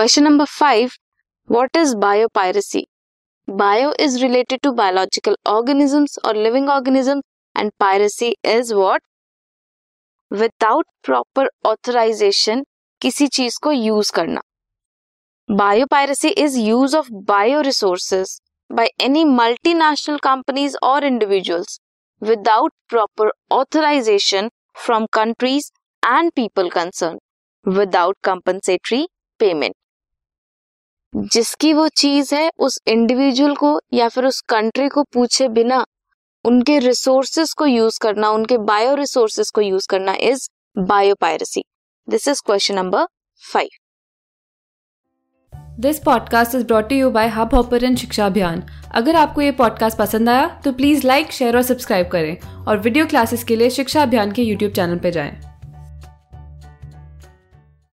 Question number 5 What is biopiracy? Bio is related to biological organisms or living organisms, and piracy is what? Without proper authorization, किसी चीज को use करना biopiracy is use of bio resources by any multinational companies or individuals without proper authorization from countries and people concerned without compensatory payment. जिसकी वो चीज़ है, उस individual को या फिर उस कंट्री को पूछे बिना, उनके रिसोर्सेस को यूज़ करना, उनके बायो रिसोर्सेस को यूज़ करना is bio biopiracy this is question number five this podcast is brought you by Hubhopper शिक्षा अभियान अगर आपको ये पॉडकास्ट पसंद आया तो प्लीज़ लाइक शेयर और सब्सक्राइब करें और वीडियो क्लासेस के लिए शिक्षा अभियान के यूट्यूब चैनल पर जाएँ।